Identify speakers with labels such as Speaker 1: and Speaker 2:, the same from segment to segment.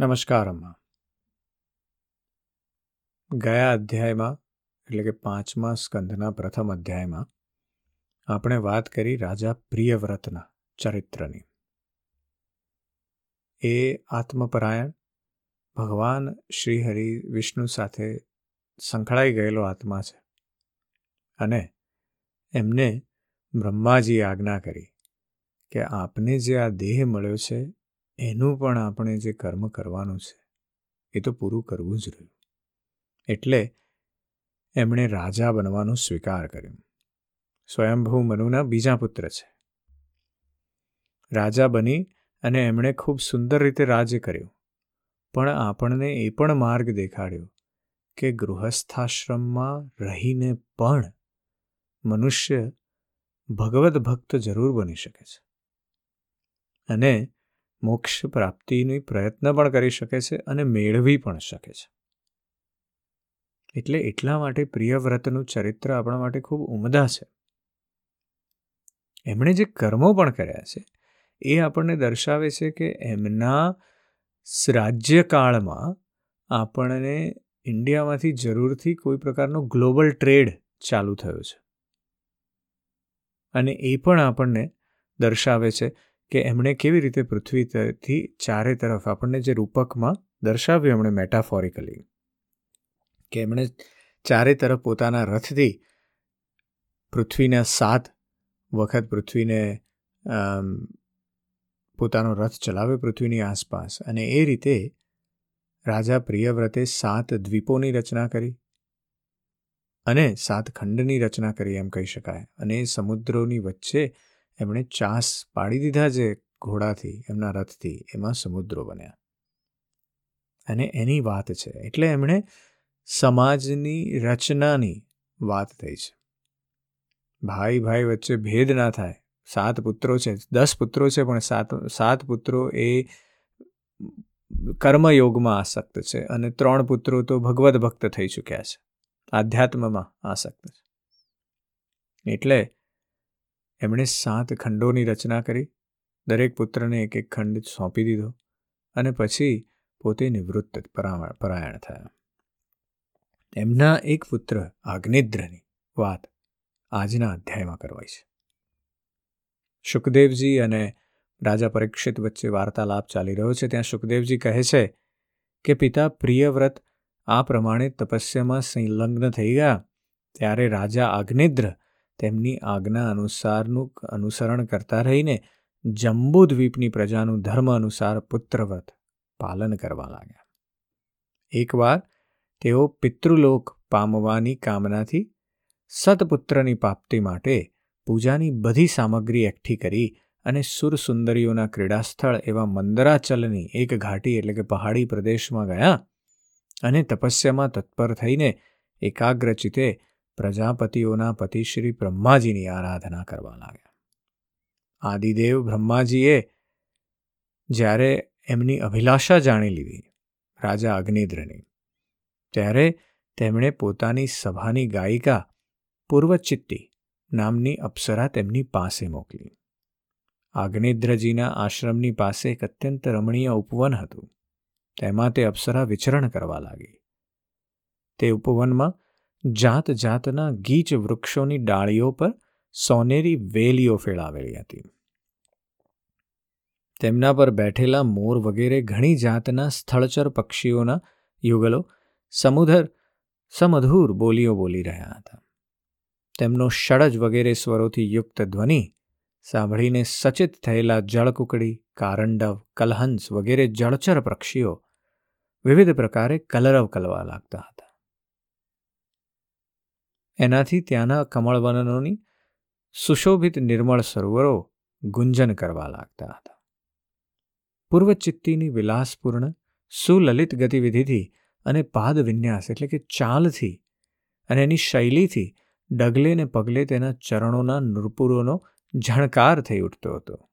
Speaker 1: નમસ્કાર અમ્મા ગયા અધ્યાયમાં, એટલે કે પાંચમા સ્કંધના પ્રથમ અધ્યાયમાં, આપણે વાત કરી રાજા પ્રિયવ્રતના ચરિત્રની. એ આત્મપરાયણ, ભગવાન શ્રીહરિ વિષ્ણુ સાથે સંકળાઈ ગયેલો આત્મા છે અને એમને બ્રહ્માજીએ આજ્ઞા કરી કે આપને જે આ દેહ મળ્યો છે એનું પણ આપણે જે કર્મ કરવાનું છે, એ તો પૂરું કરવું જ રહ્યું. એટલે એમણે રાજા બનવાનું સ્વીકાર કર્યું. સ્વયંભૂ મનુના બીજા પુત્ર છે. રાજા બની અને એમણે ખૂબ સુંદર રીતે રાજ્ય કર્યું. પણ આપણને એ પણ માર્ગ દેખાડ્યો કે ગૃહસ્થાશ્રમમાં રહીને પણ મનુષ્ય ભગવત ભક્ત જરૂર બની શકે છે. અને મોક્ષ પ્રાપ્તિની પ્રયત્ન પણ કરી શકે છે અને મેળવી પણ શકે છે. એટલે એટલા માટે પ્રિયવ્રતનું ચરિત્ર આપણા માટે ખૂબ ઉમદા છે. એમણે જે કર્મો પણ કર્યા છે, એ આપણને દર્શાવે છે કે એમના રાજ્યકાળમાં આપણને ઇન્ડિયામાંથી જરૂરથી કોઈ પ્રકારનો ગ્લોબલ ટ્રેડ ચાલુ થયો છે. અને એ પણ આપણને દર્શાવે છે કે એમણે કેવી રીતે પૃથ્વીથી ચારે તરફ આપણને જે રૂપકમાં દર્શાવ્યું એમણે મેટાફોરિકલી કે એમણે ચારે તરફ પોતાના રથથી પૃથ્વીના સાત વખત પૃથ્વીને પોતાનો રથ ચલાવે પૃથ્વીની આસપાસ અને એ રીતે રાજા પ્રિયવ્રતે સાત દ્વીપોની રચના કરી અને સાત ખંડની રચના કરી એમ કહી શકાય અને સમુદ્રોની વચ્ચે એમણે ચાસ પાડી દીધા જે ઘોડાથી, એમના રથથી, એમાં સમુદ્રો બન્યા. અને એની વાત છે, એટલે એમણે સમાજની રચનાની વાત થઈ છે. ભાઈ ભાઈ વચ્ચે ભેદ ના થાય. સાત પુત્રો છે, દસ પુત્રો છે, પણ સાત સાત પુત્રો એ કર્મયોગમાં આસક્ત છે અને ત્રણ પુત્રો તો ભગવદ્ ભક્ત થઈ ચૂક્યા છે. આધ્યાત્મમાં આસક્ત છે. એટલે એમણે સાત ખંડોની રચના કરી, દરેક પુત્રને એક એક ખંડ સોંપી દીધો અને પછી પોતે નિવૃત્ત પરાયણ થયા. એમના એક પુત્ર આગ્નેદ્રની વાત આજના અધ્યાયમાં કરવાય છે. સુખદેવજી અને રાજા પરીક્ષિત વચ્ચે વાર્તાલાપ ચાલી રહ્યો છે. ત્યાં સુખદેવજી કહે છે કે, પિતા પ્રિયવ્રત આ પ્રમાણે તપસ્યામાં સંલગ્ન થઈ ગયા. ત્યારે રાજા આગ્નેદ્ર તેમની આજ્ઞા અનુસારનું અનુસરણ કરતા રહીને જંબુ દ્વીપની પ્રજાનું ધર્મ અનુસાર પુત્રવ્રત પાલન કરવા લાગ્યા. એકવાર તેઓ પિતૃલોક પામવાની કામનાથી સતપુત્રની પ્રાપ્તિ માટે પૂજાની બધી સામગ્રી એકઠી કરી અને સુરસુંદરીઓના ક્રીડાસ્થળ એવા મંદરાચલની એક ઘાટી એટલે કે પહાડી પ્રદેશમાં ગયા અને તપસ્યામાં તત્પર થઈને એકાગ્રચિતે પ્રજાપતિઓના પતિ શ્રી બ્રહ્માજીની આરાધના કરવા લાગ્યા. આદિદેવ બ્રહ્માજીએ જ્યારે એમની અભિલાષા જાણી લીધી, રાજા અગ્નિદ્રની, ત્યારે તેમણે પોતાની સભાની ગાયિકા પૂર્વચિત્તી નામની અપ્સરા તેમની પાસે મોકલી. આગ્નેદ્રજીના આશ્રમની પાસે એક અત્યંત રમણીય ઉપવન હતું. તેમાં તે અપ્સરા વિચરણ કરવા લાગી. તે ઉપવનમાં જાત જાતના ગીચ વૃક્ષોની ડાળીઓ પર સોનેરી વેલીઓ ફેલાવેલી હતી. તેમના પર બેઠેલા મોર વગેરે ઘણી જાતના સ્થળચર પક્ષીઓના યુગલો, સમુધર, સમધુર બોલીઓ બોલી રહ્યા હતા. તેમનો ષડજ વગેરે સ્વરોથી યુક્ત ધ્વનિ સાંભળીને સચિત થયેલા જળકુકડી, કારંડવ, કલહંસ વગેરે જળચર પક્ષીઓ વિવિધ પ્રકારે કલરવ કલવા લાગતા હતા. એનાથી ત્યાંના કમળવનનોની સુશોભિત નિર્મળ સરોવરો ગુંજન કરવા લાગતા હતા. પૂર્વચિત્તીની વિલાસપૂર્ણ, સુલલિત ગતિવિધિથી અને પાદ વિન્યાસ એટલે કે ચાલથી અને એની શૈલીથી ડગલે ને પગલે તેના ચરણોના નૃપુરોનો ઝણકાર થઈ ઉઠતો હતો.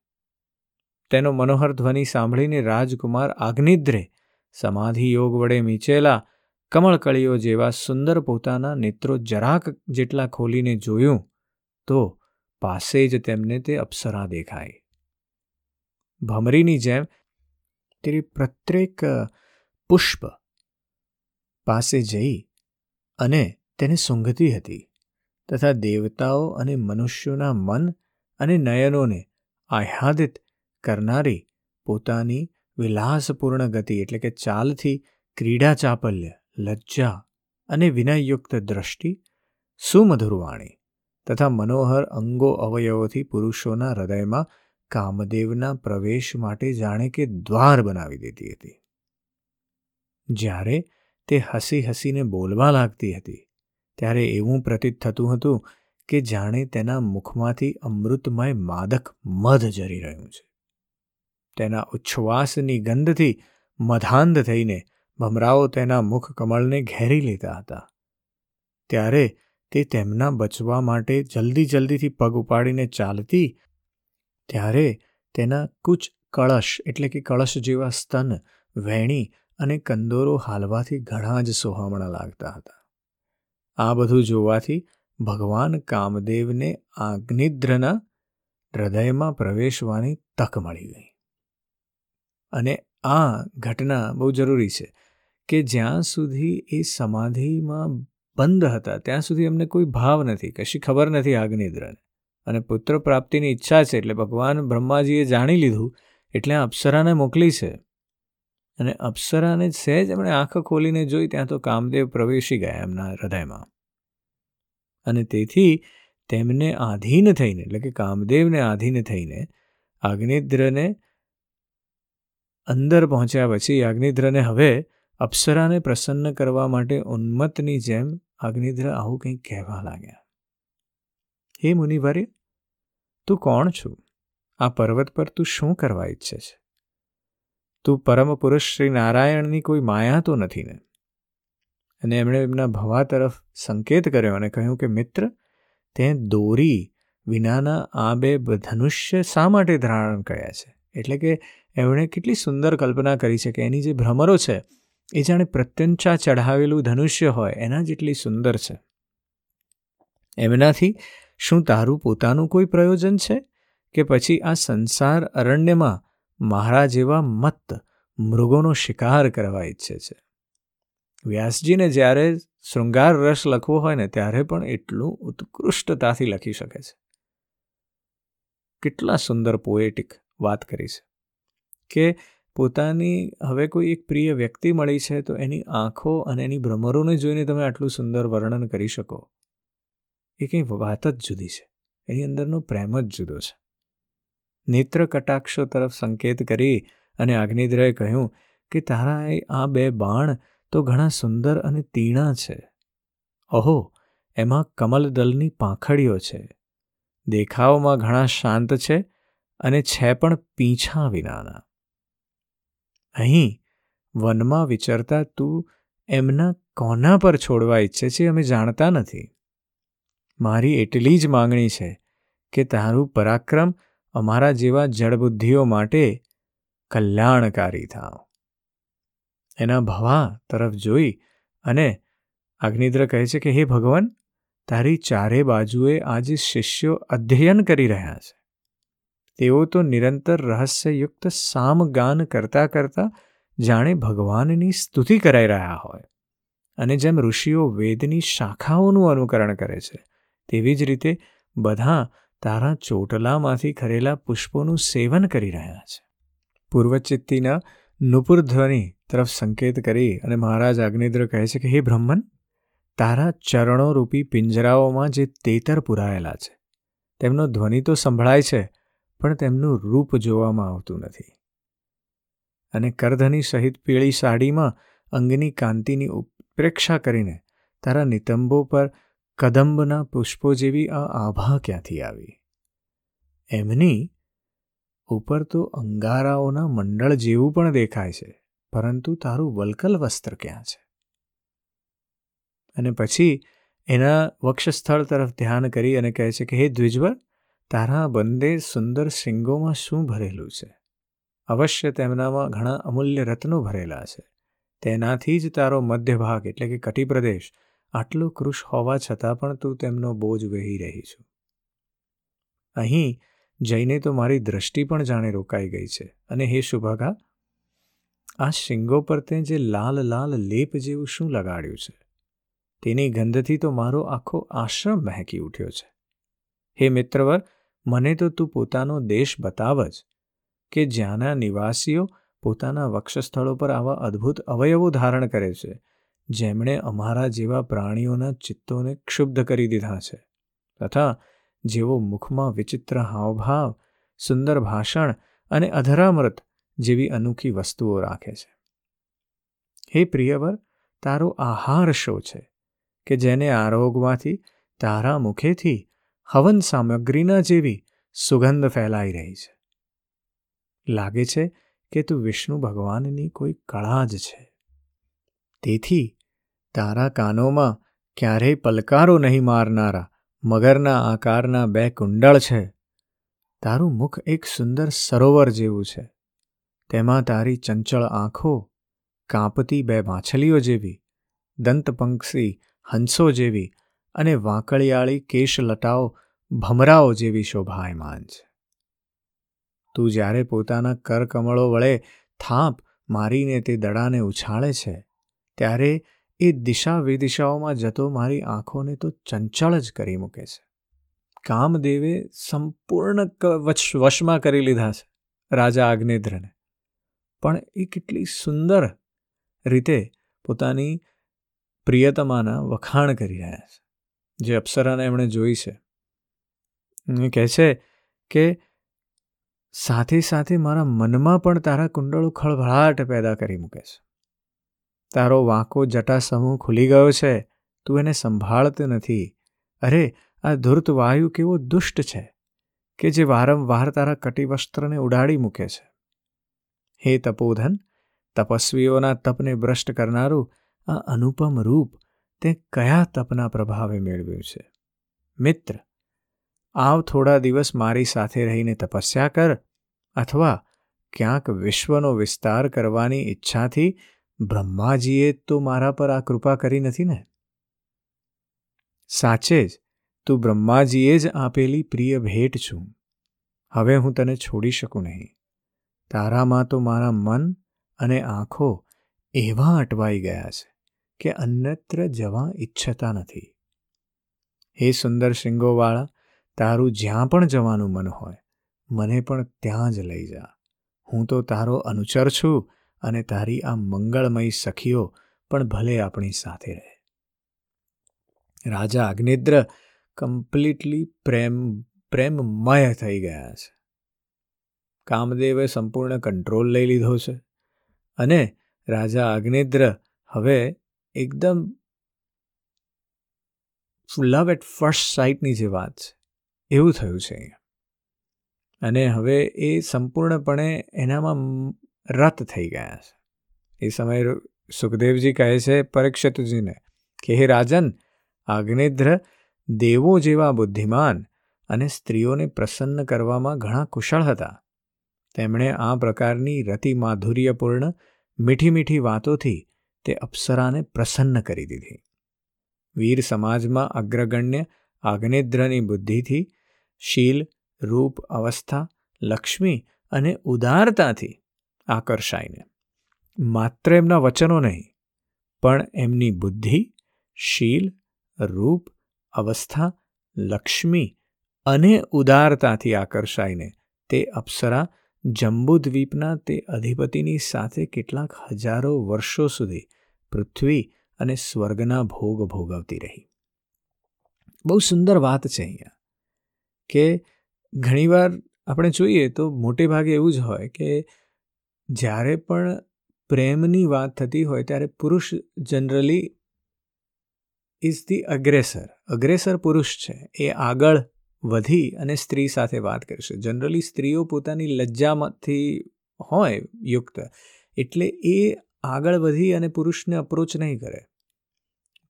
Speaker 1: તેનો મનોહર ધ્વનિ સાંભળીને રાજકુમાર આગ્નિદ્રે સમાધિ યોગ વડે મીચેલા કમળકળીઓ જેવા સુંદર પોતાના નેત્રો જરાક જેટલા ખોલીને જોયું તો પાસે જ તેમને તે અપ્સરા દેખાય ભમરીની જેમ તેરી પ્રત્યેક પુષ્પ પાસે જઈ અને તેને સૂંઘતી હતી તથા દેવતાઓ અને મનુષ્યોના મન અને નયનોને આહ્લાદિત કરનારી પોતાની વિલાસપૂર્ણ ગતિ એટલે કે ચાલથી ક્રીડા ચાપલ્ય લજ્જા અને વિનયયુક્ત દ્રષ્ટિ સુમધુર વાણી તથા મનોહર અંગો અવયવોથી પુરુષોના હૃદયમાં કામદેવના પ્રવેશ માટે જાણે કે દ્વાર બનાવી દેતી હતી. જ્યારે તે હસી હસીને બોલવા લાગતી હતી, ત્યારે એવું પ્રતીત થતું હતું કે જાણે તેના મુખમાંથી અમૃતમય માદક મધ જરી રહ્યું છે. તેના ઉચ્છ્વાસની ગંધથી મધાંધ થઈને ભમરાઓ તેના મુખ કમળને ઘેરી લીધા હતા. ત્યારે તે તેમના બચવા માટે જલ્દી જલ્દીથી પગ ઉપાડીને ચાલતી, ત્યારે તેના કૂચ કળશ, એટલે કે કળશ જેવા સ્તન, વેણી અને કંદોરો હાલવાથી ઘણા જ સોહામણા લાગતા હતા. આ બધું જોવાથી ભગવાન કામદેવને આગ્નિદ્રના હૃદયમાં પ્રવેશવાની તક મળી ગઈ. અને આ ઘટના બહુ જરૂરી છે. કે જ્યાં સુધી એ સમાધિમાં બંધ હતા, ત્યાં સુધી એમને કોઈ ભાવ નથી, કશી ખબર નથી આગ્નિદ્રને અને પુત્ર પ્રાપ્તિની ઈચ્છા છે એટલે ભગવાન બ્રહ્માજીએ જાણી લીધું, એટલે અપ્સરાને મોકલી છે. અને અપ્સરાને સહેજ એમણે આંખો ખોલીને જોઈ, ત્યાં તો કામદેવ પ્રવેશી ગયા એમના હૃદયમાં. અને તેથી તેમને આધીન થઈને, એટલે કે કામદેવને આધીન થઈને અગ્નિદ્રને અંદર પહોંચ્યા પછી આગ્નિદ્રને હવે અપ્સરાને પ્રસન્ન કરવા માટે ઉન્મત્તની જેમ અગ્નિદ્ર આવું કંઈક કહેવા લાગ્યા. હે મુનિવર્ય તું કોણ છું? આ પર્વત પર તું શું કરવા ઈચ્છે છે? તું પરમ પુરુષ શ્રી નારાયણની કોઈ માયા તો નથી ને? અને એમણે એમના ભવા તરફ સંકેત કર્યો અને કહ્યું કે, મિત્ર, તે દોરી વિનાના આ બે ધનુષ્ય શા માટે ધારણ કર્યા છે? એટલે કે એમણે કેટલી સુંદર કલ્પના કરી છે કે એની જે ભ્રમરો છે એ જાણે પ્રત્યંચા ચઢાવેલું ધનુષ્ય હોય, એના જેટલી સુંદર છે. એમનાથી શું તારું પોતાનું કોઈ પ્રયોજન છે? કે પછી આ સંસાર અરણ્યમાં મારા જેવા મત મૃગોનો શિકાર કરવા ઈચ્છે છે? વ્યાસજીને જ્યારે શૃંગાર રસ લખવો હોય ને, ત્યારે પણ એટલું ઉત્કૃષ્ટતાથી લખી શકે છે. કેટલા સુંદર પોએટિક વાત કરી છે. કે પોતાની હવે કોઈ એક પ્રિય વ્યક્તિ મળી છે, તો એની આંખો અને એની ભ્રમરોને જોઈને તમે આટલું સુંદર વર્ણન કરી શકો. એ કંઈ વાત જ જુદી છે. એની અંદરનો પ્રેમ જ જુદો છે. નેત્ર કટાક્ષો તરફ સંકેત કરી અને અગ્નિદ્રએ કહ્યું કે, તારા આ બે બાણ તો ઘણા સુંદર અને તીણા છે. અહો એમાં કમલદલની પાંખડીઓ છે. દેખાવમાં ઘણા શાંત છે અને છે પણ પીંછા વિનાના. અહીં વનમાં વિચરતા તું એમના કોના પર છોડવા ઈચ્છે છે અમે જાણતા નથી. મારી એટલી જ માંગણી છે કે તારું પરાક્રમ અમારા જેવા જળબુદ્ધિઓ માટે કલ્યાણકારી થાવ. એના ભવા તરફ જોઈ અને અગ્નિદ્ર કહે છે કે, હે ભગવાન, તારી ચારે બાજુએ આજે શિષ્યો અધ્યયન કરી રહ્યા છે. તેઓ તો નિરંતર રહસ્યયુક્ત સામગાન કરતાં કરતાં જાણે ભગવાનની સ્તુતિ કરાઈ રહ્યા હોય. અને જેમ ઋષિઓ વેદની શાખાઓનું અનુકરણ કરે છે, તેવી જ રીતે બધા તારા ચોટલામાંથી ખરેલા પુષ્પોનું સેવન કરી રહ્યા છે. પૂર્વચિત્તીના નુપુર ધ્વનિ તરફ સંકેત કરી અને મહારાજ અગ્નિદ્ર કહે છે કે, હે બ્રહ્મન, તારા ચરણોરૂપી પિંજરાઓમાં જે તેતર પુરાયેલા છે, તેમનો ધ્વનિ તો સંભળાય છે પણ તેમનું રૂપ જોવામાં આવતું નથી. અને કરધની સહિત પીળી સાડીમાં અંગની કાંતિની ઉપેક્ષા કરીને તારા નિતંબો પર કદંબના પુષ્પો જેવી આ આભા ક્યાંથી આવી? એમની ઉપર તો અંગારાઓના મંડળ જેવું પણ દેખાય છે, પરંતુ તારું વલકલ વસ્ત્ર ક્યાં છે? અને પછી એના વક્ષસ્થળ તરફ ધ્યાન કરી અને કહે છે કે, હે દ્વિજવર તારા બંદે સુંદર શિંગોમાં શું ભરેલું છે? અવશ્ય તેમનામાં ઘણા અમૂલ્ય રત્નો ભરેલા છે. તેનાથી જ તારો મધ્ય ભાગ એટલે કે કટિપ્રદેશ આટલો કૃશ હોવા છતાં પણ તું તેમનો બોજ વહી રહી છું. અહીં જઈને તો મારી દ્રષ્ટિ પણ જાણે રોકાઈ ગઈ છે. અને હે શુભાગા આ શિંગો પર તે જે લાલ લાલ લેપ જેવું શું લગાડ્યું છે? તેની ગંધથી તો મારો આખો આશ્રમ મહેકી ઉઠ્યો છે. હે મિત્રવર મને તો તું પોતાનો દેશ બતાવ જ કે જ્યાંના નિવાસીઓ પોતાના વક્ષસ્થળો પર આવા અદ્ભુત અવયવો ધારણ કરે છે, જેમણે અમારા જેવા પ્રાણીઓના ચિત્તોને ક્ષુબ્ધ કરી દીધા છે. તથા જેઓ મુખમાં વિચિત્ર હાવભાવ, સુંદર ભાષણ અને અધરામૃત જેવી અનોખી વસ્તુઓ રાખે છે. હે પ્રિયવર, તારો આહાર શો છે, કે જેને આરોગવાથી તારા મુખેથી હવન સામગ્રીના જેવી સુગંધ ફેલાઈ રહી છે. લાગે છે કે તું વિષ્ણુ ભગવાનની કોઈ કળા જ છે. તેથી તારા કાનોમાં ક્યારેય પલકારો નહીં મારનારા મગરના આકારના બે કુંડળ છે. તારું મુખ એક સુંદર સરોવર જેવું છે. તેમાં તારી ચંચળ આંખો, કાંપતી બે માછલીઓ જેવી, દંતપંક્ષી હંસો જેવી અને વાંકળિયાળી કેશલટાઓ ભમરાઓ જેવી શોભાયમાન છે. તું જ્યારે પોતાના કરકમળો વડે થાપ મારીને તે દડાને ઉછાળે છે, ત્યારે એ દિશા વિદિશાઓમાં જતો મારી આંખોને તો ચંચળ જ કરી મૂકે છે. કામદેવે સંપૂર્ણ વશમાં કરી લીધા છે, રાજા આગ્નેદ્રને પણ એ કેટલી સુંદર રીતે પોતાની પ્રિયતમાના વખાણ કરી રહ્યા છે. જે અપ્સરાને એમણે જોઈ છે. એ કહે છે કે સાથે સાથે મારા મનમાં પણ તારા કુંડળો ખળભળાટ પેદા કરી મૂકે છે. તારો વાંકો જટા સમૂહ ખુલી ગયો છે. તું એને સંભાળતું નથી. અરે, આ ધૂર્ત વાયુ કેવો દુષ્ટ છે કે જે વારંવાર તારા કટિવસ્ત્રને ઉડાડી મૂકે છે. હે તપોધન, તપસ્વીઓના તપને ભ્રષ્ટ કરનારું આ અનુપમ રૂપ તે કયા તપના પ્રભાવે મેળવ્યું છે? મિત્ર, આવ થોડા દિવસ મારી સાથે રહીને તપસ્યા કર અથવા ક્યાંક વિશ્વનો વિસ્તાર કરવાની ઈચ્છાથી બ્રહ્માજીએ તો મારા પર આ કૃપા કરી નથી ને? સાચે જ, તું બ્રહ્માજીએ જ આપેલી પ્રિય ભેટ છું. હવે હું તને છોડી શકું નહીં. તારામાં તો મારા મન અને આંખો એવા અટવાઈ ગયા છે. કે અન્યત્ર જવા ઈચ્છતા નથી. હે સુંદર શિંગોવાળા, તારું જ્યાં પણ જવાનું મન હોય, મને પણ ત્યાં જ લઈ જા. હું તો તારો અનુચર છું અને તારી આ મંગળમય સખીઓ પણ ભલે આપણી સાથે રહે. રાજા અગ્નિદ્ર કમ્પ્લીટલી પ્રેમ, પ્રેમમય થઈ ગયા છે. કામદેવે સંપૂર્ણ કંટ્રોલ લઈ લીધો છે અને રાજા અગ્નિદ્ર હવે એકદમ લવ એટ ફર્સ્ટ સાઇટની જે વાત છે, એવું થયું છે અહીંયા. અને હવે એ સંપૂર્ણપણે એનામાં રત થઈ ગયા છે. એ સમયે સુખદેવજી કહે છે પરીક્ષિતજીને કે, હે રાજન આગ્નેદ્ર દેવો જેવા બુદ્ધિમાન અને સ્ત્રીઓને પ્રસન્ન કરવામાં ઘણા કુશળ હતા. તેમણે આ પ્રકારની રતિ માધુર્યપૂર્ણ મીઠી મીઠી વાતોથી તે અપ્સરાને પ્રસન્ન કરી દીધી. વીર સમાજમાં અગ્રગણ્ય આગ્નેદ્રની બુદ્ધિથી શીલ, રૂપ, અવસ્થા, લક્ષ્મી અને ઉદારતાથી આકર્ષાઈને. માત્ર એમના વચનો નહીં, પણ એમની બુદ્ધિ, શીલ, રૂપ, અવસ્થા, લક્ષ્મી અને ઉદારતાથી આકર્ષાઈને તે અપ્સરા જંબુદ્વીપના તે અધિપતિની સાથે કેટલાક હજારો વર્ષો સુધી પૃથ્વી અને સ્વર્ગના ભોગ ભોગવતી રહી. બહુ સુંદર વાત છે અહીંયા કે ઘણીવાર આપણે જોઈએ તો મોટે ભાગે એવું જ હોય કે જ્યારે પણ પ્રેમની વાત થતી હોય ત્યારે પુરુષ જનરલી ઇઝ ધી અગ્રેસર. અગ્રેસર પુરુષ છે. એ આગળ વધી અને સ્ત્રી સાથે વાત કરશે. જનરલી સ્ત્રીઓ પોતાની લજ્જામાંથી હોય યુક્ત, એટલે એ આગળ વધી અને પુરુષને અપ્રોચ નહીં કરે.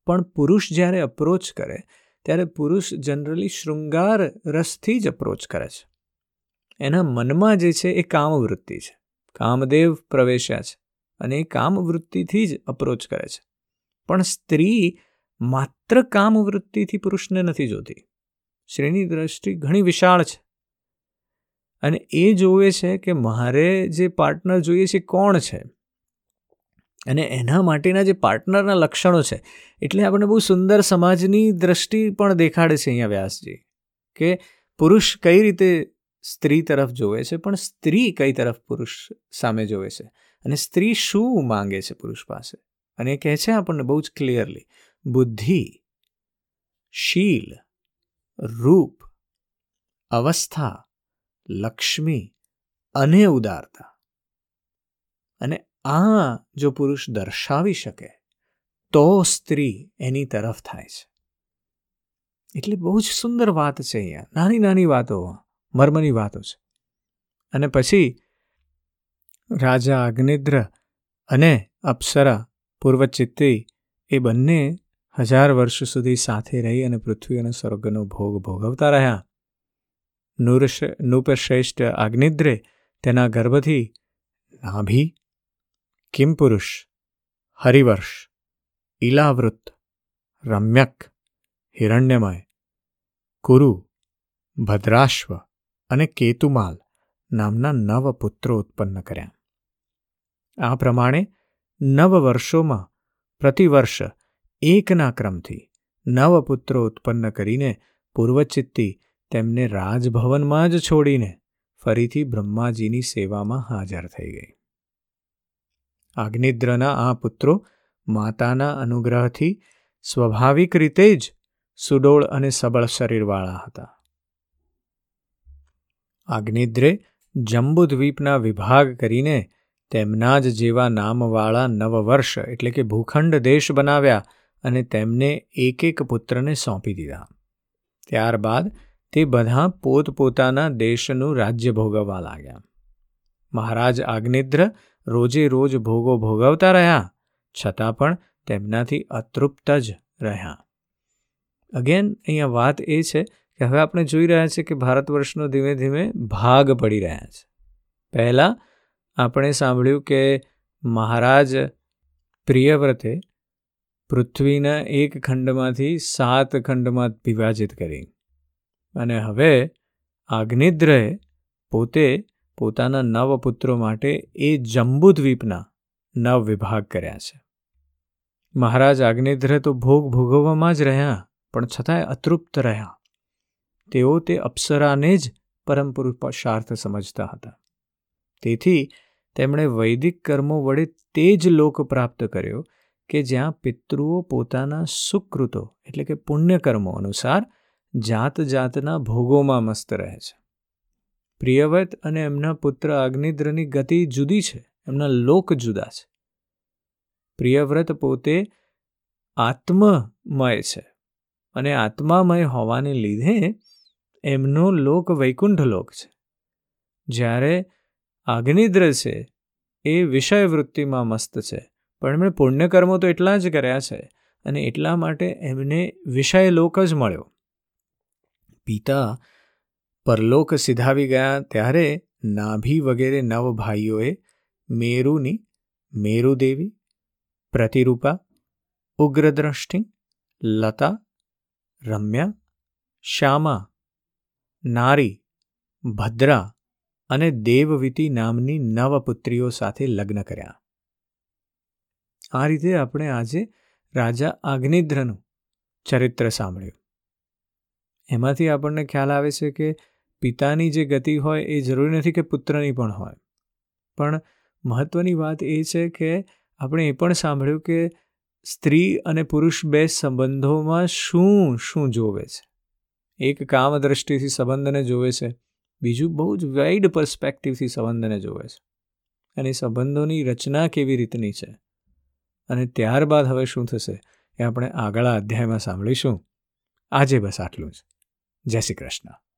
Speaker 1: પણ પુરુષ જ્યારે અપ્રોચ કરે, ત્યારે પુરુષ જનરલી શૃંગાર રસથી જ અપ્રોચ કરે છે. એના મનમાં જે છે એ કામવૃત્તિ છે. કામદેવ પ્રવેશ્યા છે અને એ કામવૃત્તિથી જ અપ્રોચ કરે છે. પણ સ્ત્રી માત્ર કામવૃત્તિથી પુરુષને નથી જોતી. શ્રીની દ્રષ્ટિ ઘણી વિશાળ છે. અને એ જોવે છે કે મારે જે પાર્ટનર જોઈએ છે કોણ છે? અને એના માટેના જે પાર્ટનરના લક્ષણો છે, એટલે આપણને બહુ સુંદર સમાજની દ્રષ્ટિ પણ દેખાડે છે અહીંયા વ્યાસજી, કે પુરુષ કઈ રીતે સ્ત્રી તરફ જોવે છે, પણ સ્ત્રી કઈ તરફ પુરુષ સામે જોવે છે? અને સ્ત્રી શું માંગે છે પુરુષ પાસે? અને એ કહે છે આપણને બહુ જ ક્લિયરલી બુદ્ધિ, શીલ રૂપ, અવસ્થા, લક્ષ્મી અને ઉદારતા. અને આ જો પુરુષ દર્શાવી શકે, તો સ્ત્રી એની તરફ થાય છે. એટલે બહુ જ સુંદર વાત છે અહીંયા. નાની નાની વાતો, મર્મની વાતો છે. અને પછી રાજા અગ્નિદ્ર અને અપ્સરા પૂર્વચિત્તી એ બંને હજાર વર્ષ સુધી સાથે રહી અને પૃથ્વી અને સ્વર્ગનો ભોગ ભોગવતા રહ્યા. નૂરશ, નૃપશ્રેષ્ઠ અગ્નિદ્રે તેના ગર્ભથી નાભી. કિમપુરુષ હરિવર્ષ. ઇલાવૃત રમ્યક. હિરણ્યમય. કુરુ. ભદ્રાશ્વ અને કેતુમાલ નામના નવ પુત્રો ઉત્પન્ન કર્યા. આ પ્રમાણે નવ વર્ષોમાં પ્રતિવર્ષ એકના ક્રમથી નવ પુત્રો ઉત્પન્ન કરીને પૂર્વચિત્તી તેમને રાજભવનમાં જ છોડીને ફરીથી બ્રહ્માજીની સેવામાં હાજર થઈ ગઈ. આગ્નિદ્રના આ પુત્રો માતાના અનુગ્રહથી સ્વાભાવિક રીતે જ સુડોળ અને સબળ શરીરવાળા હતા. આગ્નિદ્રે જંબુદ્વીપના વિભાગ કરીને તેમના જ જેવા નામવાળા નવ વર્ષ એટલે કે ભૂખંડ દેશ બનાવ્યા અને તેમને એક એક પુત્રને સોંપી દીધા. ત્યારબાદ તે બધા પોતપોતાના દેશનું રાજ્ય ભોગવવા લાગ્યા. મહારાજ આગ્નિદ્ર રોજે રોજ ભોગો ભોગવતા રહ્યા, છતાં પણ તેમનાથી અતૃપ્ત જ રહ્યા. અગેન અહીંયા વાત એ છે કે હવે આપણે જોઈ રહ્યા છીએ કે ભારત વર્ષનો ધીમે ધીમે ભાગ પડી રહ્યા છે. પહેલાં આપણે સાંભળ્યું કે મહારાજ પ્રિયવ્રતે પૃથ્વીના એક ખંડમાંથી સાત ખંડમાં વિભાજિત કરી. અને હવે આગ્નિદ્રએ પોતે પોતાના નવ પુત્રો માટે એ જંબુદ્વીપના નવ વિભાગ કર્યા છે. મહારાજ આગ્નિદ્ર તો ભોગ ભોગવવામાં જ રહ્યા, પણ છતાંય અતૃપ્ત રહ્યા. તેઓ તે અપ્સરાને જ પરમ પુરુષાર્થ સમજતા હતા. તેથી તેમણે વૈદિક કર્મો વડે તે જ લોક પ્રાપ્ત કર્યો કે જ્યાં પિતૃઓ પોતાના સુકૃતો, એટલે કે પુણ્યકર્મો અનુસાર જાત જાતના ભોગોમાં મસ્ત રહે છે. પ્રિયવત અને એમના પુત્ર અગ્નિદ્રની ગતિ જુદી છે, એમના લોક જુદા છે. પ્રિયવ્રત પોતે આત્મમય છે અને આત્મામય હોવાને લીધે એમનો લોક વૈકુંઠ લોક છે. જ્યારે અગ્નિદ્ર છે, એ વિષય વૃત્તિમાં મસ્ત છે પણ એમણે પુણ્યકર્મો તો એટલા જ કર્યા છે અને એટલા માટે એમને વિષય લોક જ મળ્યો. પિતા પરલોક સિધાવી ગયા ત્યારે નાભી વગેરે નવ ભાઈઓએ મેરુની મેરુદેવી, પ્રતિરૂપા, ઉગ્રદ્રષ્ટિ, લતા, રમ્યા, શ્યામા, નારી, ભદ્રા અને દેવવીતી નામની નવ પુત્રીઓ સાથે લગ્ન કર્યા. આ રીતે આપણે આજે રાજા આગ્નિદ્રનું ચરિત્ર સાંભળ્યું. એમાંથી આપણને ખ્યાલ આવે છે કે પિતાની જે ગતિ હોય એ જરૂરી નથી કે પુત્રની પણ હોય. પણ મહત્ત્વની વાત એ છે કે આપણે એ પણ સાંભળ્યું કે સ્ત્રી અને પુરુષ બે સંબંધોમાં શું શું જોવે છે. એક કામ દ્રષ્ટિથી સંબંધને જોવે છે, બીજું બહુ જ વાઇડ પર્સ્પેક્ટિવથી સંબંધને જોવે છે. અને સંબંધોની રચના કેવી રીતની છે? અને ત્યારબાદ હવે શું થશે એ આપણે આગળ અધ્યાયમાં સાંભળીશું. આજે બસ આટલું જ. જય શ્રી કૃષ્ણ.